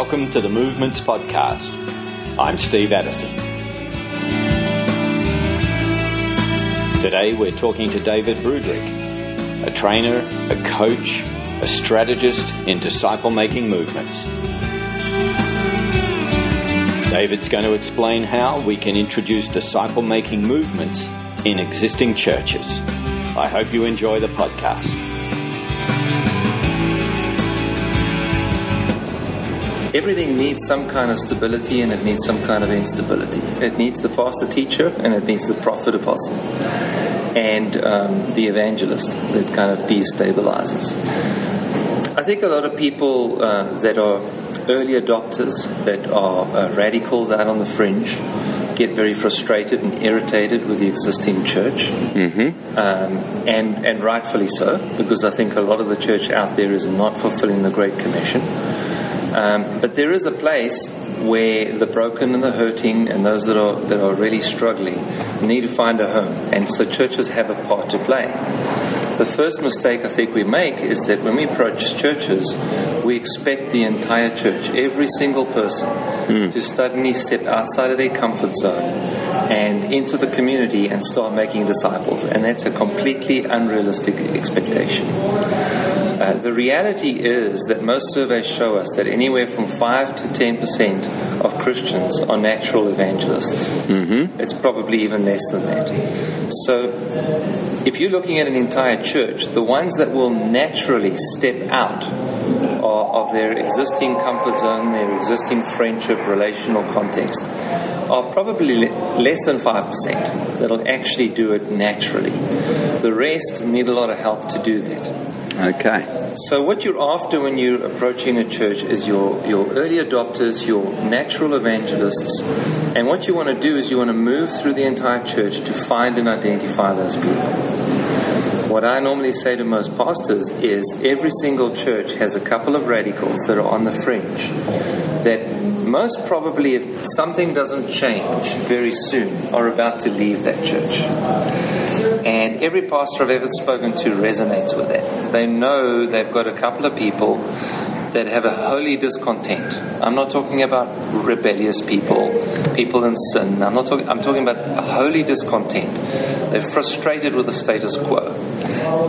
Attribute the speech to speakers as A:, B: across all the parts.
A: Welcome to the Movements Podcast. I'm Steve Addison. Today we're talking to David Broodryk, a trainer, a coach, a strategist in disciple making movements. David's going to explain how we can introduce disciple making movements in existing churches. I hope you enjoy the podcast.
B: Everything needs some kind of stability and it needs some kind of instability. It needs the pastor teacher and it needs the prophet apostle and um, the evangelist that kind of destabilizes. I think a lot of people uh, that are early adopters, that are uh, radicals out on the fringe, get very frustrated and irritated with the existing church,
A: Mm-hmm.
B: um, and and rightfully so, because I think a lot of the church out there is not fulfilling the Great Commission. Um, but there is a place where the broken and the hurting and those that are that are really struggling need to find a home, and so churches have a part to play. The first mistake I think we make is that when we approach churches, we expect the entire church, every single person, to suddenly step outside of their comfort zone and into the community and start making disciples, and that's a completely unrealistic expectation. Uh, the reality is that most surveys show us that anywhere from 5 to 10% of Christians are natural evangelists.
A: Mm-hmm.
B: It's probably even less than that. So, if you're looking at an entire church, the ones that will naturally step out of, of their existing comfort zone, their existing friendship, relational context, are probably less than 5% that'll actually do it naturally. The rest need a lot of help to do that.
A: Okay.
B: So, what you're after when you're approaching a church is your, your early adopters, your natural evangelists, and what you want to do is you want to move through the entire church to find and identify those people. What I normally say to most pastors is every single church has a couple of radicals that are on the fringe most probably, if something doesn't change very soon, are about to leave that church. And every pastor I've ever spoken to resonates with that. They know they've got a couple of people that have a holy discontent. I'm not talking about rebellious people, people in sin. I'm not talking. I'm talking about a holy discontent. They're frustrated with the status quo.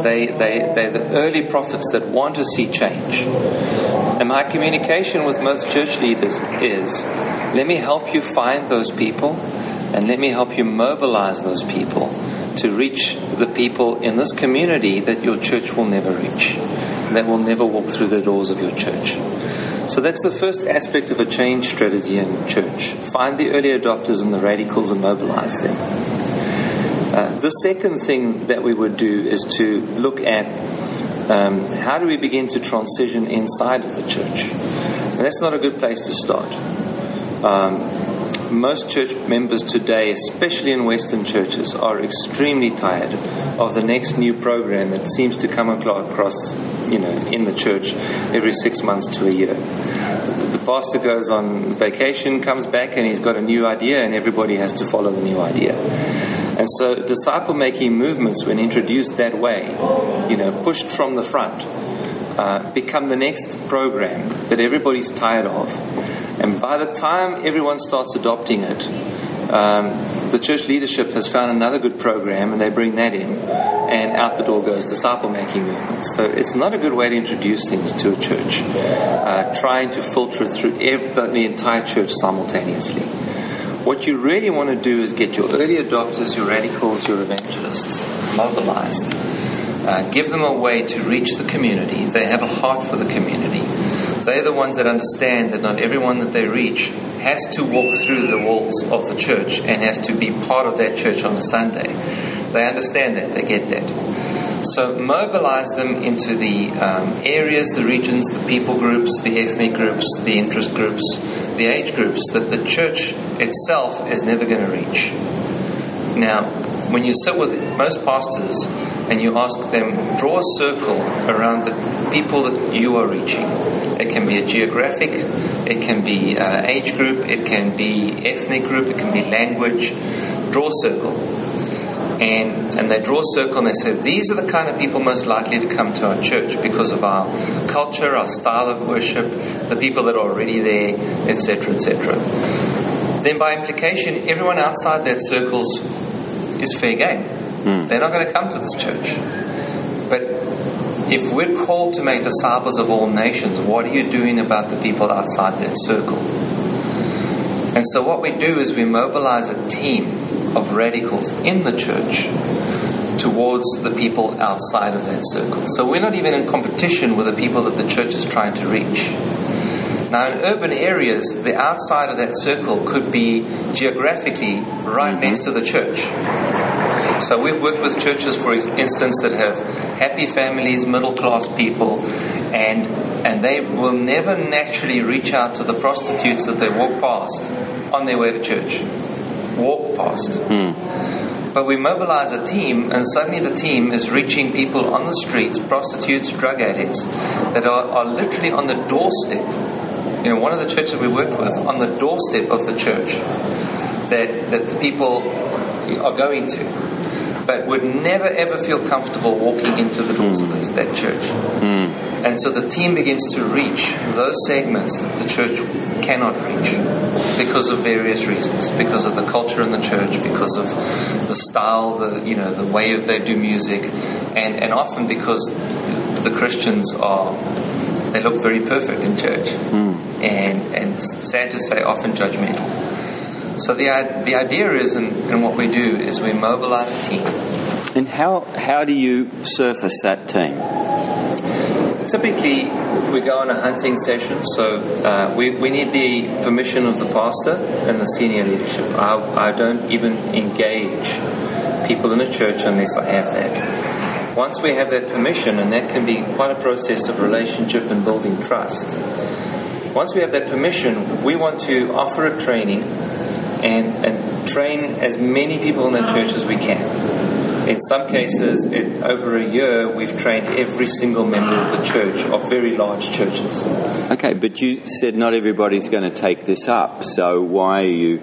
B: They they they're the early prophets that want to see change. And my communication with most church leaders is, let me help you find those people, and let me help you mobilize those people to reach the people in this community that your church will never reach, that will never walk through the doors of your church. So that's the first aspect of a change strategy in church. Find the early adopters and the radicals and mobilize them. Uh, the second thing that we would do is to look at um, how do we begin to transition inside of the church. And that's not a good place to start. Um, most church members today, especially in Western churches, are extremely tired of the next new program that seems to come across, you know, in the church every six months to a year. The pastor goes on vacation, comes back, and he's got a new idea, and everybody has to follow the new idea. And so, disciple making movements, when introduced that way, you know, pushed from the front, uh, become the next program that everybody's tired of. And by the time everyone starts adopting it, um, the church leadership has found another good program and they bring that in, and out the door goes disciple making movements. So it's not a good way to introduce things to a church, uh, trying to filter it through every, the entire church simultaneously. What you really want to do is get your early adopters, your radicals, your evangelists mobilized. Uh, give them a way to reach the community. They have a heart for the community. They're the ones that understand that not everyone that they reach has to walk through the walls of the church and has to be part of that church on a Sunday. They understand that, they get that. So mobilize them into the um, areas, the regions, the people groups, the ethnic groups, the interest groups, the age groups that the church itself is never going to reach. Now, when you sit with most pastors and you ask them, draw a circle around the people that you are reaching. It can be a geographic, it can be uh, age group, it can be ethnic group, it can be language. Draw a circle. And, and they draw a circle and they say, These are the kind of people most likely to come to our church because of our culture, our style of worship, the people that are already there, etc., etc. Then, by implication, everyone outside that circle is fair game. Mm. They're not going to come to this church. But if we're called to make disciples of all nations, what are you doing about the people outside that circle? And so, what we do is we mobilize a team of radicals in the church towards the people outside of that circle. So we're not even in competition with the people that the church is trying to reach. Now, in urban areas, the outside of that circle could be geographically right mm-hmm. next to the church. So we've worked with churches, for instance, that have happy families, middle class people, and and they will never naturally reach out to the prostitutes that they walk past on their way to church walk past. Mm. But we mobilize a team, and suddenly the team is reaching people on the streets, prostitutes, drug addicts, that are, are literally on the doorstep. You know, one of the churches we work with, on the doorstep of the church, that, that the people are going to but would never ever feel comfortable walking into the doors mm. of hmm. that church. Mm. And so the team begins to reach those segments that the church cannot reach because of various reasons, because of the culture in the church, because of the style, the you know, the way they do music, and, and often because the Christians are they look very perfect in church, mm. and and sad to say, often judgmental. So the the idea is, and, in what we do, is we mobilize a team.
A: And how how do you surface that team?
B: Typically, we go on a hunting session, so uh, we, we need the permission of the pastor and the senior leadership. I, I don't even engage people in a church unless I have that. Once we have that permission, and that can be quite a process of relationship and building trust. Once we have that permission, we want to offer a training and, and train as many people in that church as we can. In some cases, in over a year, we've trained every single member of the church of very large churches.
A: Okay, but you said not everybody's going to take this up, so why are you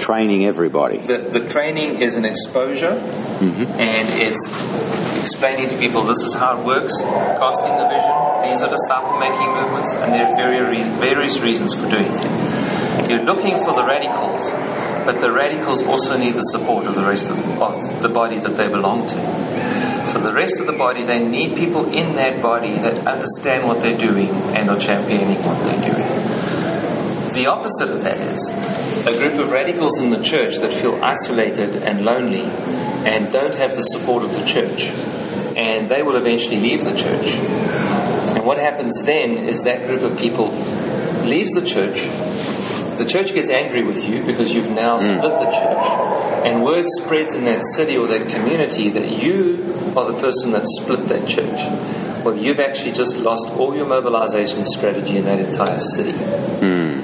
A: training everybody?
B: The, the training is an exposure, mm-hmm. and it's explaining to people this is how it works, casting the vision. These are disciple making movements, and there are various, various reasons for doing it. You're looking for the radicals but the radicals also need the support of the rest of the, of the body that they belong to. So the rest of the body, they need people in that body that understand what they're doing and are championing what they're doing. The opposite of that is a group of radicals in the church that feel isolated and lonely and don't have the support of the church. And they will eventually leave the church. And what happens then is that group of people leaves the church the church gets angry with you because you've now hmm. split the church, and word spreads in that city or that community that you are the person that split that church. Well, you've actually just lost all your mobilization strategy in that entire city. Mm.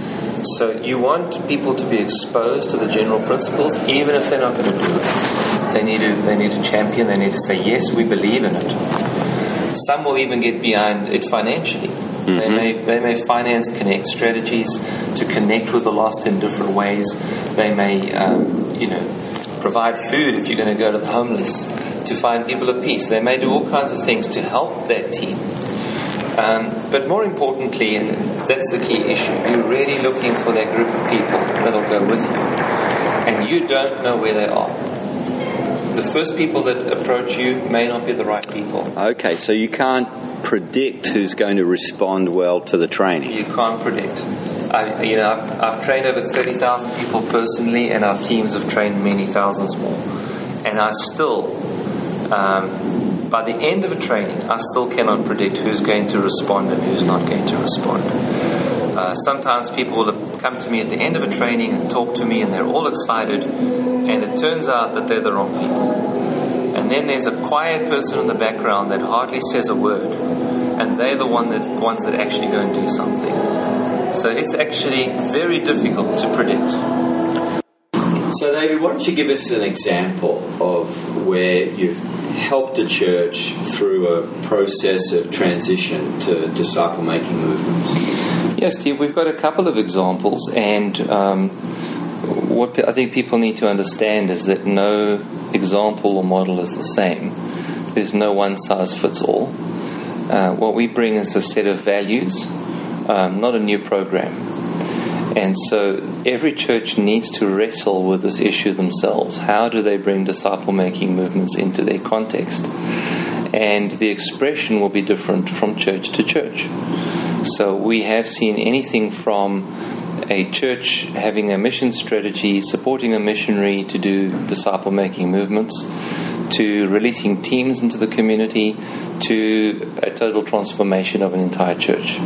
B: So you want people to be exposed to the general principles, even if they're not going to do it. They need to they need to champion. They need to say yes, we believe in it. Some will even get behind it financially. Mm-hmm. They, may, they may finance connect strategies to connect with the lost in different ways. They may, um, you know, provide food if you're going to go to the homeless to find people of peace. They may do all kinds of things to help that team. Um, but more importantly, and that's the key issue, you're really looking for that group of people that'll go with you. And you don't know where they are. The first people that approach you may not be the right people.
A: Okay, so you can't predict who's going to respond well to the training.
B: You can't predict. I, you know, I've, I've trained over 30,000 people personally, and our teams have trained many thousands more. And I still, um, by the end of a training, I still cannot predict who's going to respond and who's not going to respond. Uh, sometimes people will come to me at the end of a training and talk to me, and they're all excited, and it turns out that they're the wrong people. And then there's a quiet person in the background that hardly says a word, and they're the one that, ones that actually go and do something. So it's actually very difficult to predict.
A: So, David, why don't you give us an example of where you've helped a church through a process of transition to disciple making movements?
B: Yes, Steve, we've got a couple of examples, and um, what I think people need to understand is that no example or model is the same. There's no one size fits all. Uh, what we bring is a set of values, um, not a new program. And so every church needs to wrestle with this issue themselves. How do they bring disciple making movements into their context? And the expression will be different from church to church. So we have seen anything from a church having a mission strategy, supporting a missionary to do disciple making movements, to releasing teams into the community, to a total transformation of an entire church.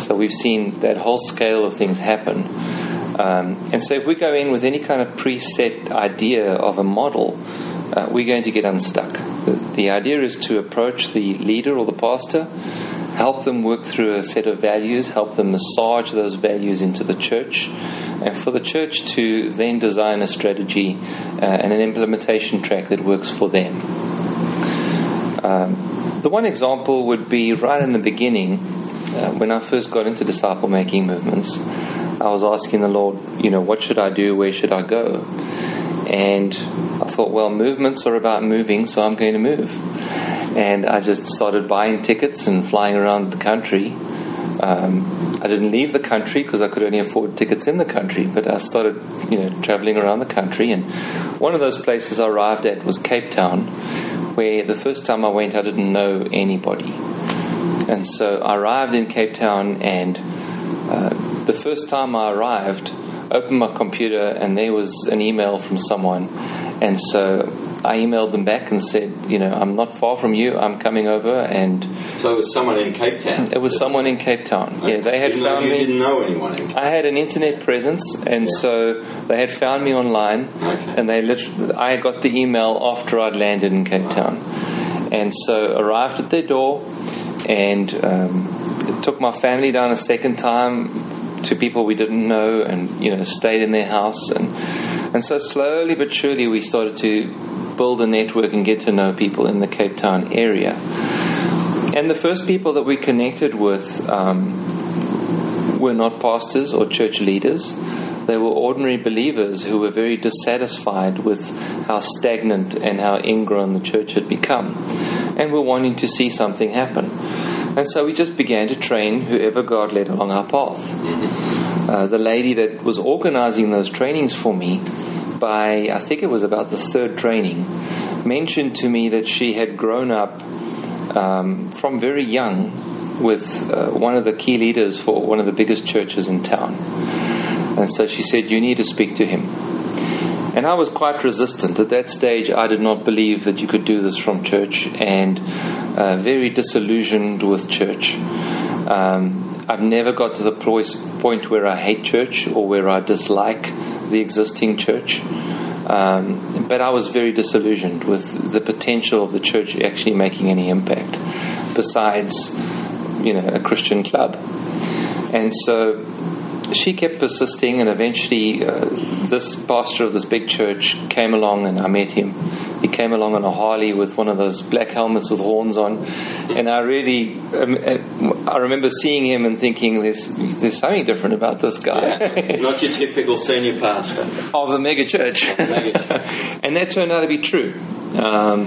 B: So we've seen that whole scale of things happen. Um, and so if we go in with any kind of preset idea of a model, uh, we're going to get unstuck. The, the idea is to approach the leader or the pastor help them work through a set of values, help them massage those values into the church, and for the church to then design a strategy uh, and an implementation track that works for them. Um, the one example would be right in the beginning, uh, when I first got into disciple making movements, I was asking the Lord, you know, what should I do? Where should I go? And I thought, well, movements are about moving, so I'm going to move and I just started buying tickets and flying around the country. Um, I didn't leave the country because I could only afford tickets in the country, but I started, you know, traveling around the country. And one of those places I arrived at was Cape Town, where the first time I went, I didn't know anybody. And so I arrived in Cape Town, and uh, the first time I arrived, opened my computer, and there was an email from someone. And so I emailed them back and said, you know, I'm not far from you. I'm coming over, and
A: so it was someone in Cape Town.
B: It was someone in Cape Town. Okay. Yeah, they had
A: Even
B: found
A: you
B: me.
A: Didn't know anyone. In Cape
B: I had an internet presence, and yeah. so they had found me online,
A: okay.
B: and they literally. I got the email after I'd landed in Cape Town, and so arrived at their door, and um, took my family down a second time to people we didn't know, and you know, stayed in their house and. And so slowly but surely we started to build a network and get to know people in the Cape Town area. And the first people that we connected with um, were not pastors or church leaders. They were ordinary believers who were very dissatisfied with how stagnant and how ingrown the church had become and were wanting to see something happen. And so we just began to train whoever God led along our path. Uh, the lady that was organizing those trainings for me by, I think it was about the third training, mentioned to me that she had grown up um, from very young with uh, one of the key leaders for one of the biggest churches in town. And so she said, You need to speak to him. And I was quite resistant. At that stage, I did not believe that you could do this from church and uh, very disillusioned with church. Um, I've never got to the point where I hate church or where I dislike the existing church. Um, but I was very disillusioned with the potential of the church actually making any impact besides, you know, a Christian club. And so she kept persisting, and eventually, uh, this pastor of this big church came along, and I met him. He came along on a Harley with one of those black helmets with horns on, and I really, um, uh, I remember seeing him and thinking, "There's, there's something different about this guy."
A: Yeah, not your typical senior pastor
B: of a mega church,
A: mega church.
B: and that turned out to be true. Um,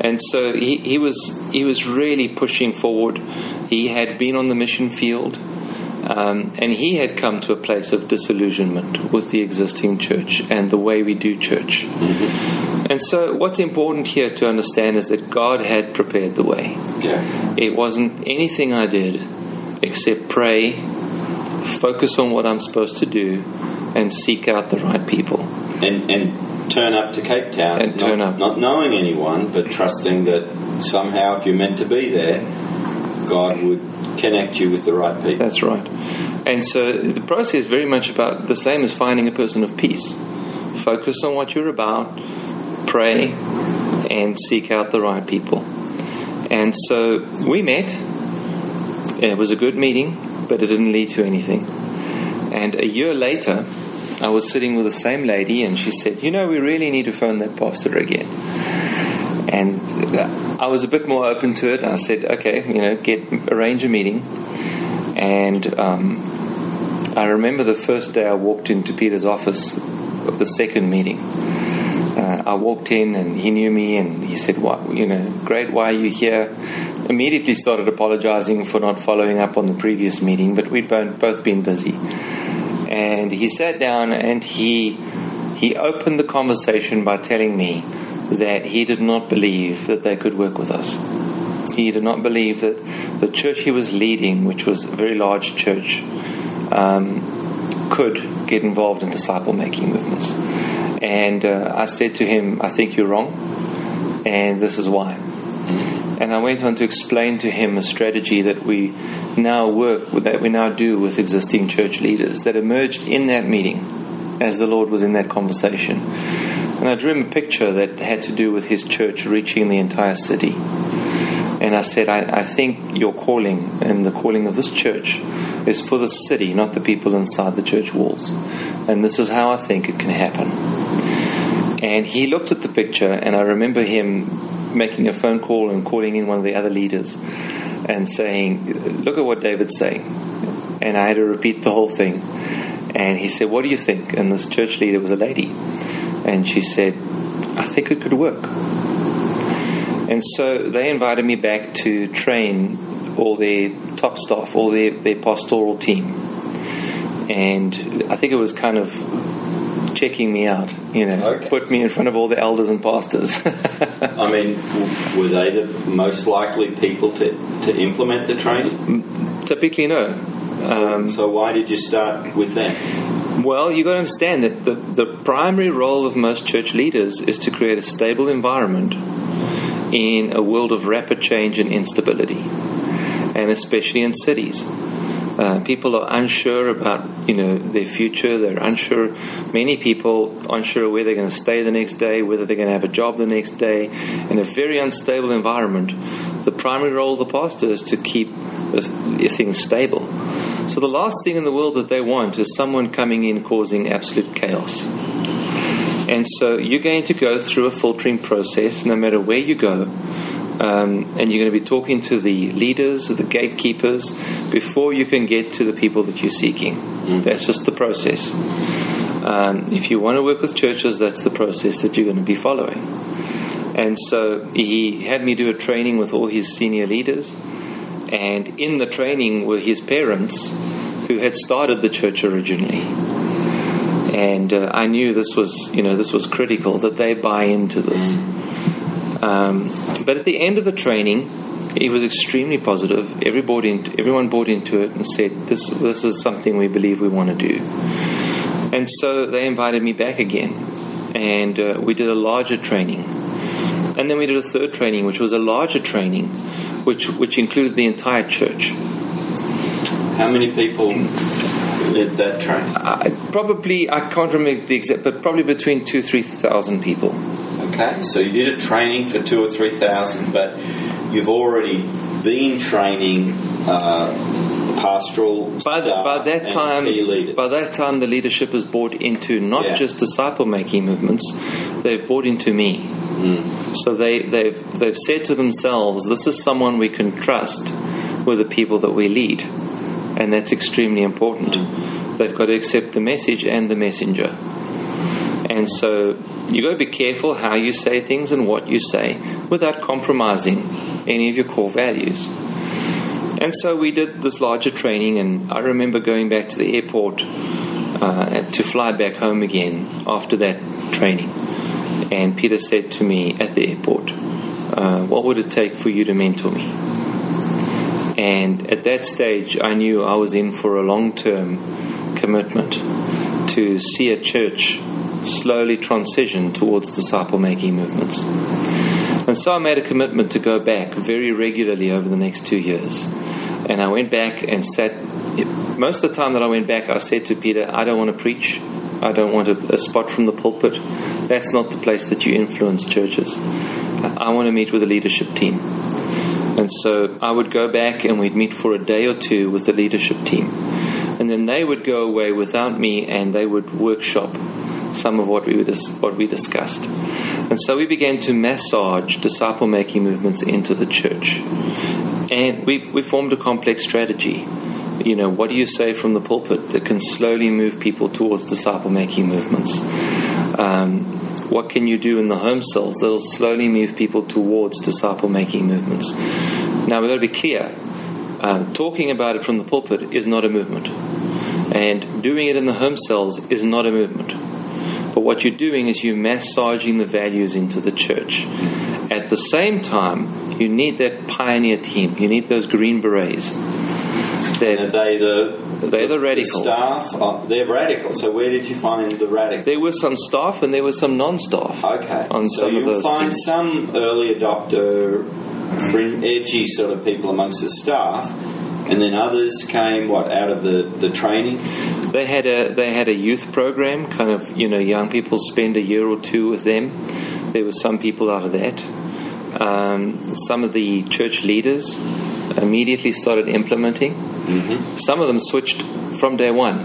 B: and so he, he was he was really pushing forward. He had been on the mission field. Um, and he had come to a place of disillusionment with the existing church and the way we do church.
A: Mm-hmm.
B: And so, what's important here to understand is that God had prepared the way.
A: Yeah.
B: It wasn't anything I did except pray, focus on what I'm supposed to do, and seek out the right people.
A: And, and turn up to Cape Town.
B: And turn up.
A: Not knowing anyone, but trusting that somehow, if you're meant to be there, God would connect you with the right people.
B: That's right. And so the process is very much about the same as finding a person of peace. Focus on what you're about, pray, and seek out the right people. And so we met. It was a good meeting, but it didn't lead to anything. And a year later, I was sitting with the same lady, and she said, You know, we really need to phone that pastor again. And I was a bit more open to it. I said, okay, you know, get arrange a meeting. And um, I remember the first day I walked into Peter's office, of the second meeting. Uh, I walked in and he knew me and he said, "What you know, great. Why are you here?" Immediately started apologizing for not following up on the previous meeting, but we'd both been busy. And he sat down and he he opened the conversation by telling me that he did not believe that they could work with us. He did not believe that the church he was leading, which was a very large church, um, could get involved in disciple making movements. And uh, I said to him, I think you're wrong, and this is why. And I went on to explain to him a strategy that we now work with, that we now do with existing church leaders that emerged in that meeting as the Lord was in that conversation. And I drew him a picture that had to do with his church reaching the entire city. And I said, I, I think your calling and the calling of this church is for the city, not the people inside the church walls. And this is how I think it can happen. And he looked at the picture, and I remember him making a phone call and calling in one of the other leaders and saying, Look at what David's saying. And I had to repeat the whole thing. And he said, What do you think? And this church leader was a lady. And she said, I think it could work. And so they invited me back to train all their top staff, all their, their pastoral team. And I think it was kind of checking me out, you know, okay. put me in front of all the elders and pastors.
A: I mean, were they the most likely people to, to implement the training?
B: Typically, no.
A: So, um, so why did you start with them?
B: Well, you've got to understand that the, the primary role of most church leaders is to create a stable environment in a world of rapid change and instability, and especially in cities. Uh, people are unsure about you know their future. They're unsure. Many people unsure where they're going to stay the next day, whether they're going to have a job the next day. In a very unstable environment, the primary role of the pastor is to keep things stable. So the last thing in the world that they want is someone coming in causing absolute chaos. And so you're going to go through a filtering process no matter where you go. Um, and you're going to be talking to the leaders, the gatekeepers, before you can get to the people that you're seeking. Mm. That's just the process. Um, if you want to work with churches, that's the process that you're going to be following. And so he had me do a training with all his senior leaders. And in the training were his parents who had started the church originally and uh, I knew this was, you know, this was critical that they buy into this. Um, but at the end of the training, it was extremely positive. Every bought in, everyone bought into it and said, "This, this is something we believe we want to do." And so they invited me back again, and uh, we did a larger training, and then we did a third training, which was a larger training, which which included the entire church.
A: How many people did that train?
B: Uh, probably, I can't remember the exact, but probably between two, three thousand people.
A: Okay, so you did a training for two or three thousand, but you've already been training uh, pastoral by, the, by that time.
B: By that time, the leadership is bought into not yeah. just disciple making movements; they've bought into me. Mm. So they, they've they've said to themselves, "This is someone we can trust with the people that we lead." and that's extremely important. They've got to accept the message and the messenger. And so you've got to be careful how you say things and what you say without compromising any of your core values. And so we did this larger training, and I remember going back to the airport uh, to fly back home again after that training. And Peter said to me at the airport, uh, What would it take for you to mentor me? And at that stage, I knew I was in for a long term commitment to see a church slowly transition towards disciple making movements. And so I made a commitment to go back very regularly over the next two years. And I went back and sat. Most of the time that I went back, I said to Peter, I don't want to preach. I don't want a, a spot from the pulpit. That's not the place that you influence churches. I want to meet with the leadership team. And so I would go back and we'd meet for a day or two with the leadership team. And then they would go away without me and they would workshop some of what we, what we discussed. And so we began to massage disciple making movements into the church. And we, we formed a complex strategy. You know, what do you say from the pulpit that can slowly move people towards disciple making movements? Um, what can you do in the home cells that'll slowly move people towards disciple making movements. Now, we've got to be clear um, talking about it from the pulpit is not a movement, and doing it in the home cells is not a movement. But what you're doing is you're massaging the values into the church. At the same time, you need that pioneer team. You need those green berets.
A: That, are they the
B: they're the radicals.
A: The staff, oh, they're radical. So where did you find the radical?
B: There were some staff and there were some non-staff.
A: Okay.
B: On
A: so
B: some
A: you'll
B: of those
A: find some early adopter, edgy sort of people amongst the staff, and then others came what out of the, the training.
B: They had a they had a youth program, kind of you know young people spend a year or two with them. There were some people out of that. Um, some of the church leaders immediately started implementing.
A: Mm-hmm.
B: Some of them switched from day one.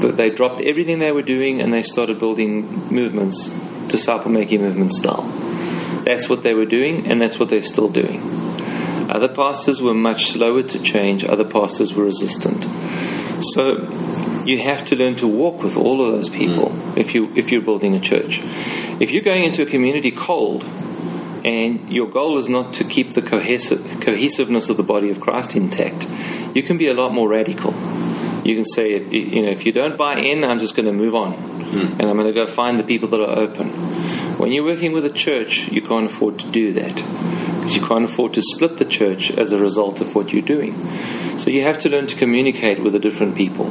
B: That They dropped everything they were doing and they started building movements, disciple making movement style. That's what they were doing, and that's what they're still doing. Other pastors were much slower to change, other pastors were resistant. So you have to learn to walk with all of those people if you if you're building a church. If you're going into a community cold and your goal is not to keep the cohesive, cohesiveness of the body of Christ intact, you can be a lot more radical. You can say, you know, if you don't buy in, I'm just going to move on, hmm. and I'm going to go find the people that are open. When you're working with a church, you can't afford to do that because you can't afford to split the church as a result of what you're doing. So you have to learn to communicate with the different people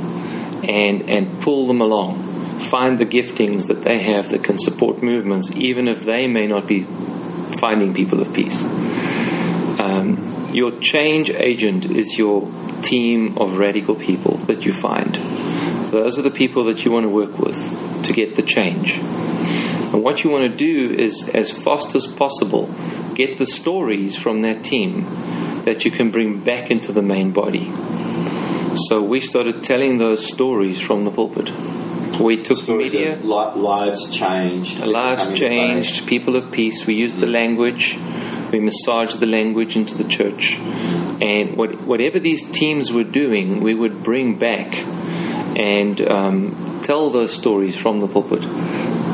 B: and and pull them along. Find the giftings that they have that can support movements, even if they may not be finding people of peace. Um, your change agent is your team of radical people that you find. Those are the people that you want to work with to get the change. And what you want to do is, as fast as possible, get the stories from that team that you can bring back into the main body. So we started telling those stories from the pulpit. We took
A: Stories
B: media.
A: lives changed.
B: Lives changed, people of peace. We used the language, we massaged the language into the church. And what, whatever these teams were doing, we would bring back and um, tell those stories from the pulpit.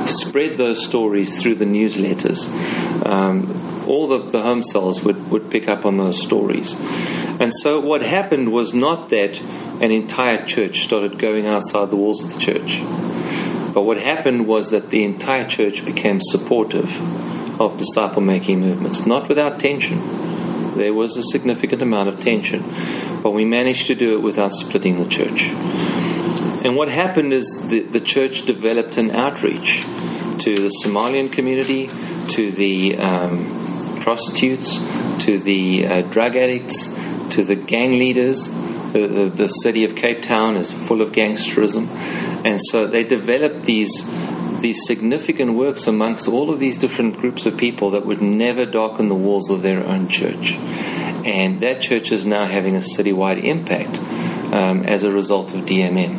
B: Spread those stories through the newsletters. Um, all the, the home cells would, would pick up on those stories. And so what happened was not that an entire church started going outside the walls of the church. But what happened was that the entire church became supportive of disciple making movements, not without tension. There was a significant amount of tension, but we managed to do it without splitting the church. And what happened is the, the church developed an outreach to the Somalian community, to the um, prostitutes, to the uh, drug addicts, to the gang leaders. The, the, the city of Cape Town is full of gangsterism. And so they developed these these significant works amongst all of these different groups of people that would never darken the walls of their own church. And that church is now having a citywide impact um, as a result of DMM.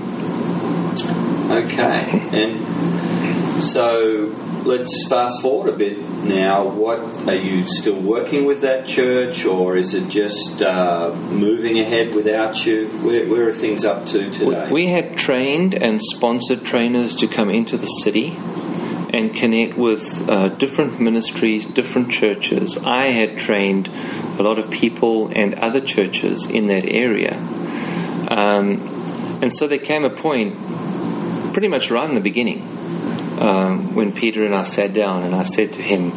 A: Okay, and so let's fast forward a bit now. What are you still working with that church, or is it just uh, moving ahead without you? Where, where are things up to today?
B: We had trained and sponsored trainers to come into the city and connect with uh, different ministries, different churches. I had trained a lot of people and other churches in that area. Um, and so there came a point, pretty much right in the beginning, um, when Peter and I sat down and I said to him,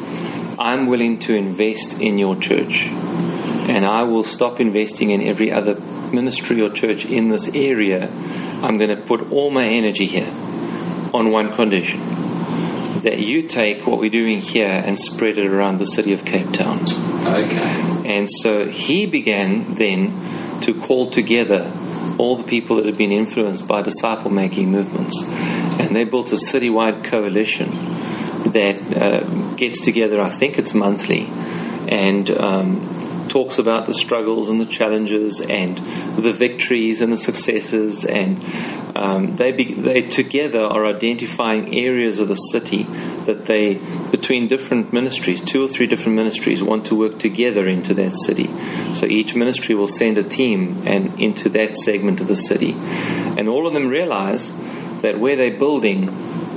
B: I'm willing to invest in your church, and I will stop investing in every other ministry or church in this area. I'm going to put all my energy here on one condition that you take what we're doing here and spread it around the city of Cape Town.
A: okay,
B: And so he began then to call together all the people that had been influenced by disciple making movements. And they built a citywide coalition that uh, gets together, I think it's monthly, and um, talks about the struggles and the challenges and the victories and the successes. And um, they, be, they together are identifying areas of the city that they, between different ministries, two or three different ministries, want to work together into that city. So each ministry will send a team and into that segment of the city, and all of them realize that where they're building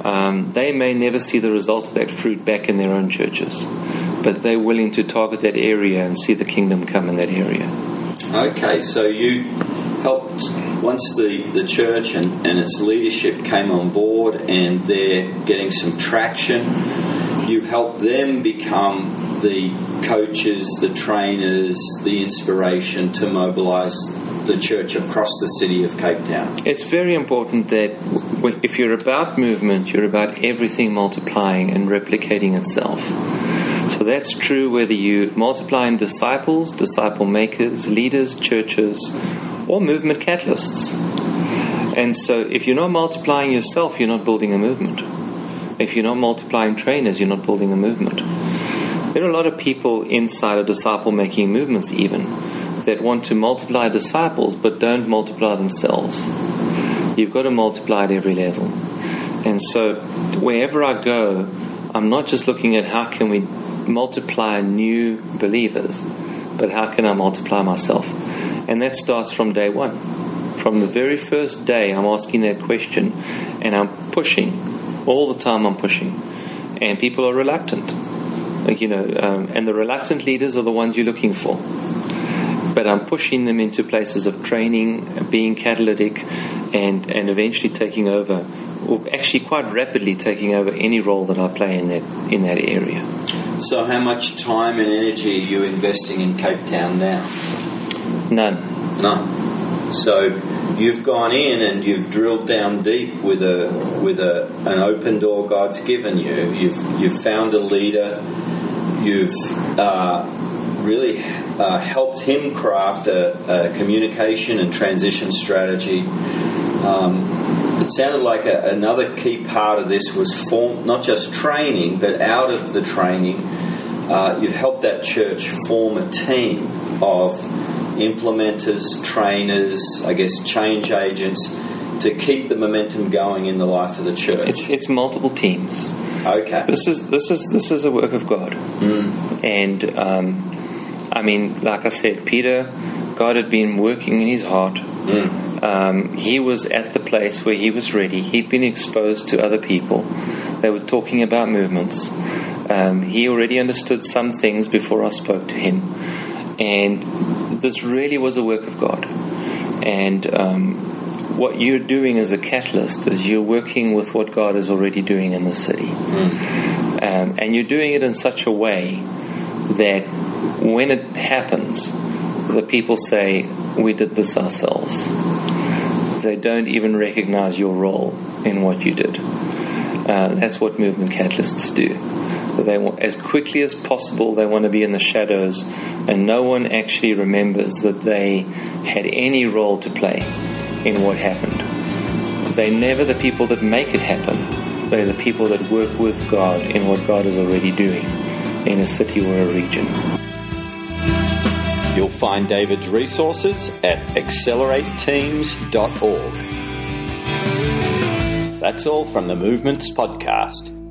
B: Um, they may never see the result of that fruit back in their own churches, but they're willing to target that area and see the kingdom come in that area.
A: Okay, so you helped once the, the church and, and its leadership came on board and they're getting some traction, you helped them become the coaches, the trainers, the inspiration to mobilize the church across the city of Cape Town.
B: It's very important that if you're about movement, you're about everything multiplying and replicating itself. So that's true whether you multiply in disciples, disciple makers, leaders, churches, or movement catalysts. And so if you're not multiplying yourself, you're not building a movement. If you're not multiplying trainers, you're not building a movement. There are a lot of people inside of disciple making movements, even that want to multiply disciples but don't multiply themselves. You've got to multiply at every level. And so wherever I go, I'm not just looking at how can we multiply new believers, but how can I multiply myself? And that starts from day one. From the very first day, I'm asking that question and I'm pushing. All the time, I'm pushing. And people are reluctant. You know, um, and the reluctant leaders are the ones you're looking for but I'm pushing them into places of training, being catalytic, and, and eventually taking over, or actually quite rapidly taking over any role that I play in that in that area.
A: So, how much time and energy are you investing in Cape Town now?
B: None.
A: None. So, you've gone in and you've drilled down deep with a with a an open door God's given you. You've you've found a leader. You've uh, really uh, helped him craft a, a, communication and transition strategy. Um, it sounded like a, another key part of this was form, not just training, but out of the training, uh, you've helped that church form a team of implementers, trainers, I guess change agents to keep the momentum going in the life of the church.
B: It's, it's multiple teams.
A: Okay.
B: This is this is this is a work of God,
A: mm.
B: and um, I mean, like I said, Peter, God had been working in his heart.
A: Mm.
B: Um, he was at the place where he was ready. He'd been exposed to other people. They were talking about movements. Um, he already understood some things before I spoke to him. And this really was a work of God. And um, what you're doing as a catalyst is you're working with what God is already doing in the city.
A: Mm.
B: And you're doing it in such a way that when it happens, the people say, We did this ourselves. They don't even recognize your role in what you did. Uh, that's what movement catalysts do. They want, as quickly as possible, they want to be in the shadows, and no one actually remembers that they had any role to play in what happened. They're never the people that make it happen. They're the people that work with God in what God is already doing in a city or a region.
A: You'll find David's resources at accelerateteams.org. That's all from the Movements Podcast.